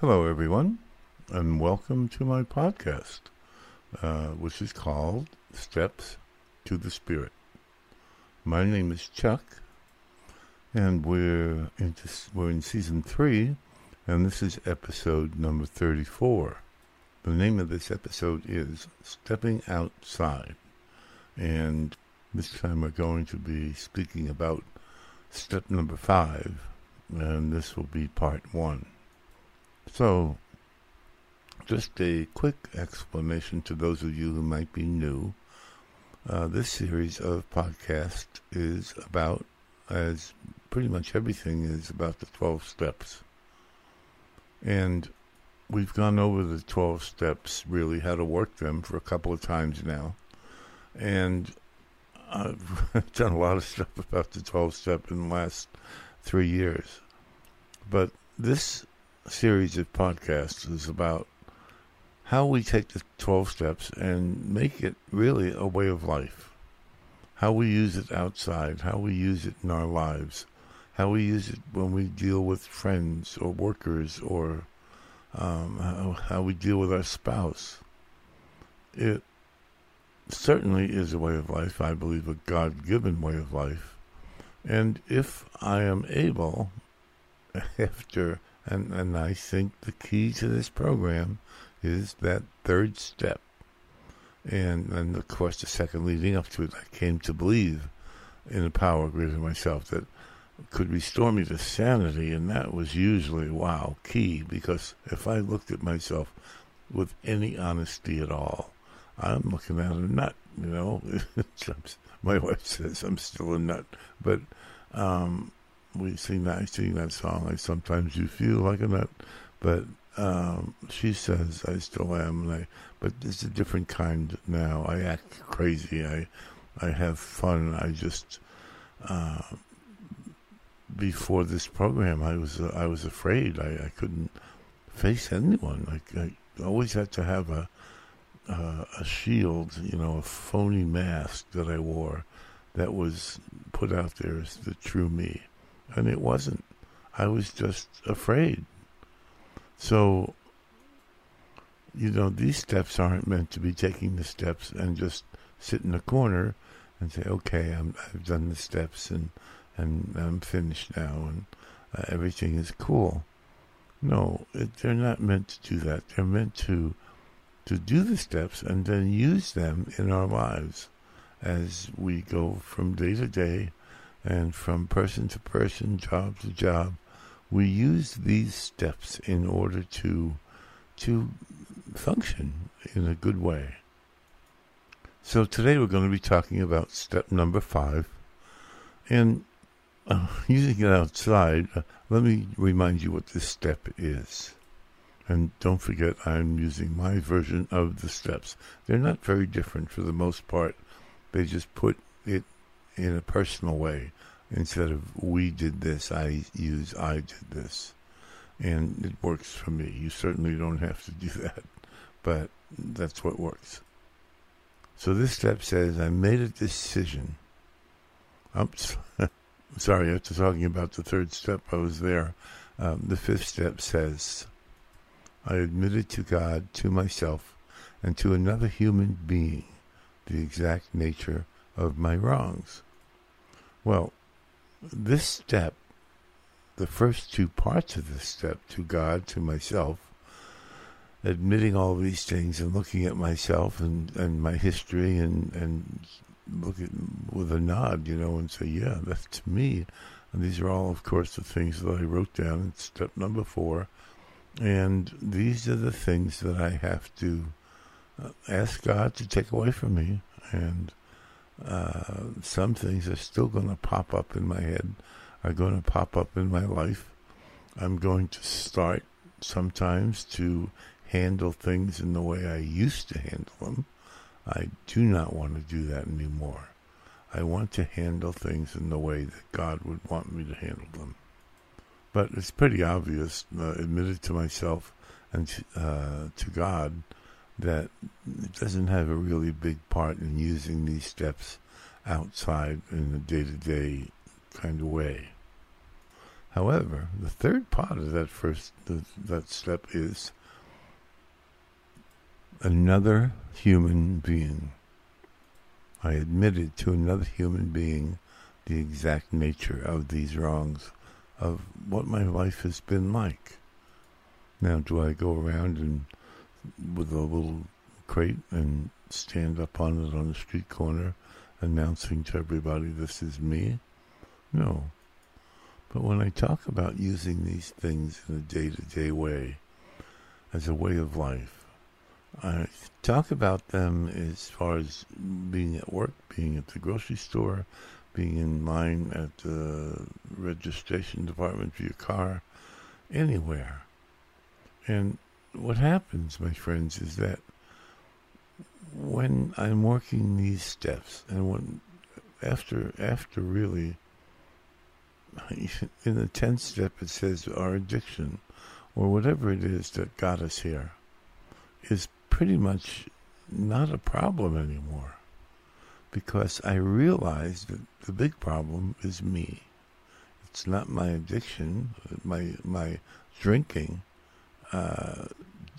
Hello, everyone, and welcome to my podcast, uh, which is called Steps to the Spirit. My name is Chuck, and we're in, we're in season three, and this is episode number 34. The name of this episode is Stepping Outside, and this time we're going to be speaking about step number five, and this will be part one. So, just a quick explanation to those of you who might be new. Uh, this series of podcasts is about, as pretty much everything is about the 12 steps. And we've gone over the 12 steps, really, how to work them for a couple of times now. And I've done a lot of stuff about the 12 step in the last three years. But this series of podcasts is about how we take the 12 steps and make it really a way of life. How we use it outside, how we use it in our lives, how we use it when we deal with friends or workers or um, how, how we deal with our spouse. It certainly is a way of life, I believe a God given way of life. And if I am able, after and, and I think the key to this program is that third step. And, and of course, the second leading up to it, I came to believe in a power greater than myself that could restore me to sanity. And that was usually, wow, key. Because if I looked at myself with any honesty at all, I'm looking at a nut, you know. My wife says I'm still a nut. But um, we sing that sing that song. Like sometimes you feel like a nut, but um, she says I still am, I. But it's a different kind now. I act crazy. I I have fun. I just uh, before this program, I was uh, I was afraid. I, I couldn't face anyone. Like I always had to have a uh, a shield, you know, a phony mask that I wore that was put out there as the true me and it wasn't. I was just afraid. So, you know, these steps aren't meant to be taking the steps and just sit in a corner and say, okay, i have done the steps and, and I'm finished now and uh, everything is cool. No, it, they're not meant to do that. They're meant to to do the steps and then use them in our lives as we go from day to day and from person to person, job to job, we use these steps in order to to function in a good way. So today we're going to be talking about step number five, and uh, using it outside. Uh, let me remind you what this step is. And don't forget, I'm using my version of the steps. They're not very different for the most part. They just put it in a personal way. Instead of we did this, I use I did this. And it works for me. You certainly don't have to do that, but that's what works. So this step says, I made a decision. Oops. Sorry, after talking about the third step, I was there. Um, the fifth step says, I admitted to God, to myself, and to another human being the exact nature of my wrongs. Well, this step, the first two parts of this step, to God, to myself, admitting all these things and looking at myself and, and my history and, and look at with a nod, you know, and say, yeah, that's me. And these are all, of course, the things that I wrote down in step number four. And these are the things that I have to uh, ask God to take away from me. And uh, some things are still going to pop up in my head, are going to pop up in my life. I'm going to start sometimes to handle things in the way I used to handle them. I do not want to do that anymore. I want to handle things in the way that God would want me to handle them. But it's pretty obvious, uh, admitted to myself and uh, to God, that doesn't have a really big part in using these steps outside in a day to day kind of way. However, the third part of that first the, that step is another human being. I admitted to another human being the exact nature of these wrongs, of what my life has been like. Now, do I go around and with a little crate and stand up on it on the street corner, announcing to everybody this is me? No. But when I talk about using these things in a day to day way, as a way of life, I talk about them as far as being at work, being at the grocery store, being in line at the registration department for your car, anywhere. And what happens, my friends, is that when I'm working these steps, and when after after really in the tenth step it says our addiction or whatever it is that got us here is pretty much not a problem anymore because I realize that the big problem is me. It's not my addiction, my my drinking. Uh,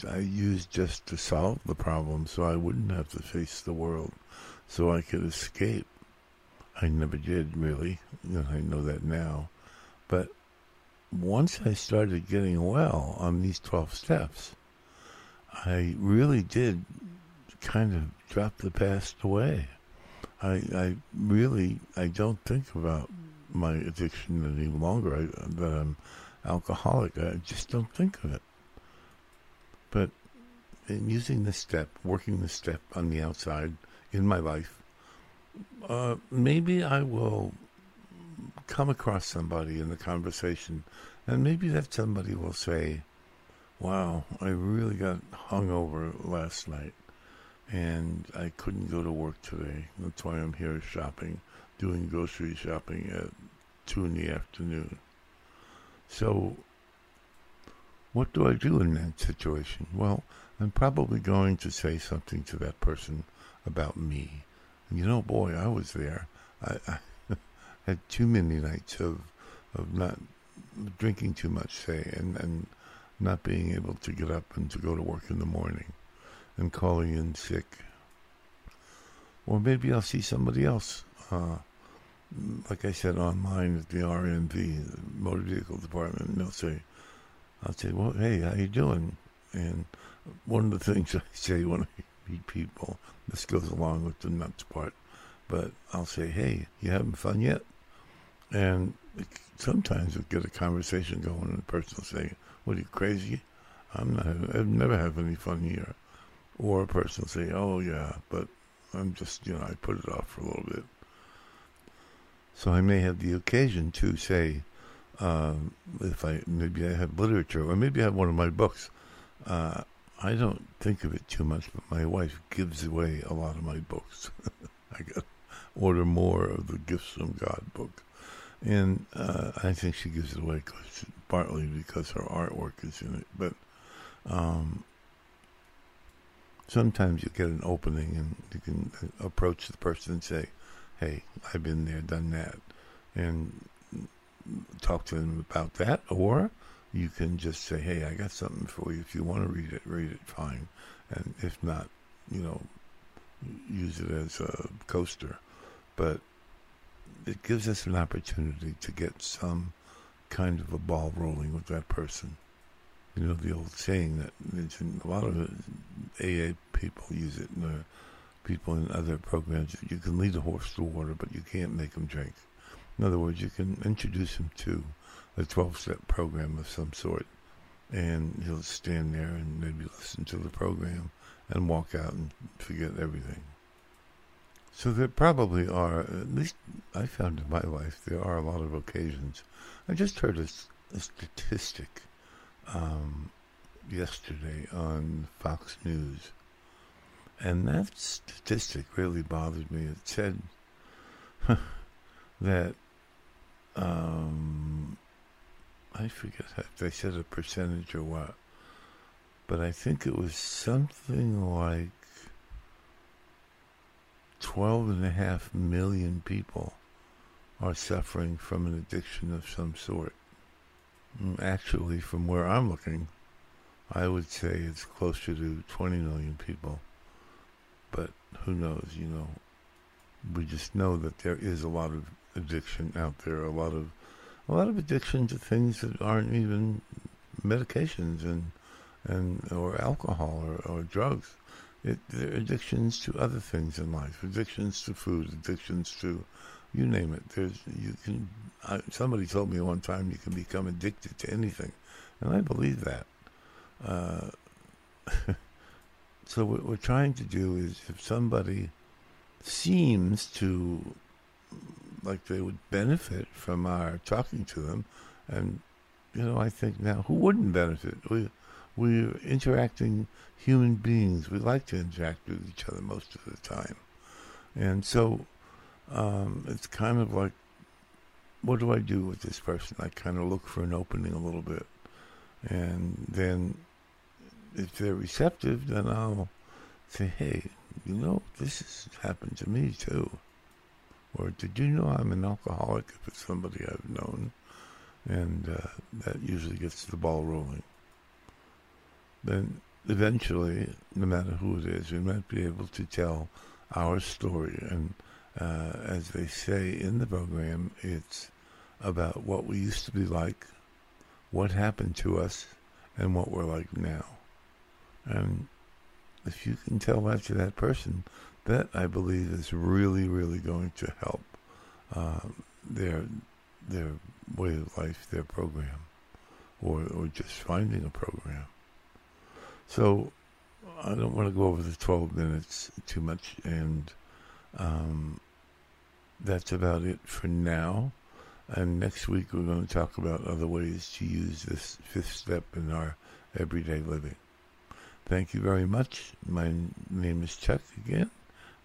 I used just to solve the problem, so I wouldn't have to face the world, so I could escape. I never did really. I know that now, but once I started getting well on these twelve steps, I really did kind of drop the past away. I, I really, I don't think about my addiction any longer. I, that I'm alcoholic. I just don't think of it. But in using this step, working this step on the outside in my life, uh, maybe I will come across somebody in the conversation, and maybe that somebody will say, Wow, I really got hungover last night and I couldn't go to work today. That's why I'm here shopping, doing grocery shopping at 2 in the afternoon. So, what do I do in that situation? Well, I'm probably going to say something to that person about me. You know, boy, I was there. I, I had too many nights of of not drinking too much, say, and, and not being able to get up and to go to work in the morning and calling in sick. Or maybe I'll see somebody else, uh, like I said, online at the RMV, the Motor Vehicle Department, and they'll say, I'll say, well, hey, how you doing? And one of the things I say when I meet people, this goes along with the nuts part, but I'll say, hey, you having fun yet? And sometimes we'll get a conversation going, and the person will say, what are you, crazy? I'm not, I've never have any fun here. Or a person will say, oh, yeah, but I'm just, you know, I put it off for a little bit. So I may have the occasion to say, uh, if I maybe I have literature, or maybe I have one of my books. Uh, I don't think of it too much, but my wife gives away a lot of my books. I got order more of the Gifts from God book, and uh, I think she gives it away cause, partly because her artwork is in it. But um, sometimes you get an opening, and you can approach the person and say, "Hey, I've been there, done that," and talk to them about that, or you can just say, "Hey, I got something for you. If you want to read it, read it. Fine, and if not, you know, use it as a coaster." But it gives us an opportunity to get some kind of a ball rolling with that person. You know the old saying that a lot of AA people use it, and people in other programs. You can lead a horse to water, but you can't make him drink. In other words, you can introduce him to a 12-step program of some sort, and he'll stand there and maybe listen to the program and walk out and forget everything. So there probably are, at least I found in my life, there are a lot of occasions. I just heard a, a statistic um, yesterday on Fox News, and that statistic really bothered me. It said that um, I forget if they said a percentage or what, but I think it was something like 12 and a half million people are suffering from an addiction of some sort. Mm, actually, from where I'm looking, I would say it's closer to 20 million people. But who knows, you know. We just know that there is a lot of addiction out there, a lot of a lot of addiction to things that aren't even medications and and or alcohol or, or drugs. It, they're addictions to other things in life, addictions to food, addictions to you name it. There's you can. I, somebody told me one time you can become addicted to anything, and I believe that. Uh, so what we're trying to do is, if somebody seems to like they would benefit from our talking to them, and you know, I think now who wouldn't benefit? We we're interacting human beings. We like to interact with each other most of the time, and so um, it's kind of like, what do I do with this person? I kind of look for an opening a little bit. And then if they're receptive, then I'll say, hey, you know, this has happened to me too. Or did you know I'm an alcoholic if it's somebody I've known? And uh, that usually gets the ball rolling. Then eventually, no matter who it is, we might be able to tell our story and uh, as they say in the program, it's about what we used to be like, what happened to us, and what we're like now. And if you can tell that to that person, that I believe is really, really going to help uh, their their way of life, their program, or or just finding a program. So I don't want to go over the twelve minutes too much, and um, that's about it for now. And next week we're going to talk about other ways to use this fifth step in our everyday living. Thank you very much. My name is Chuck again,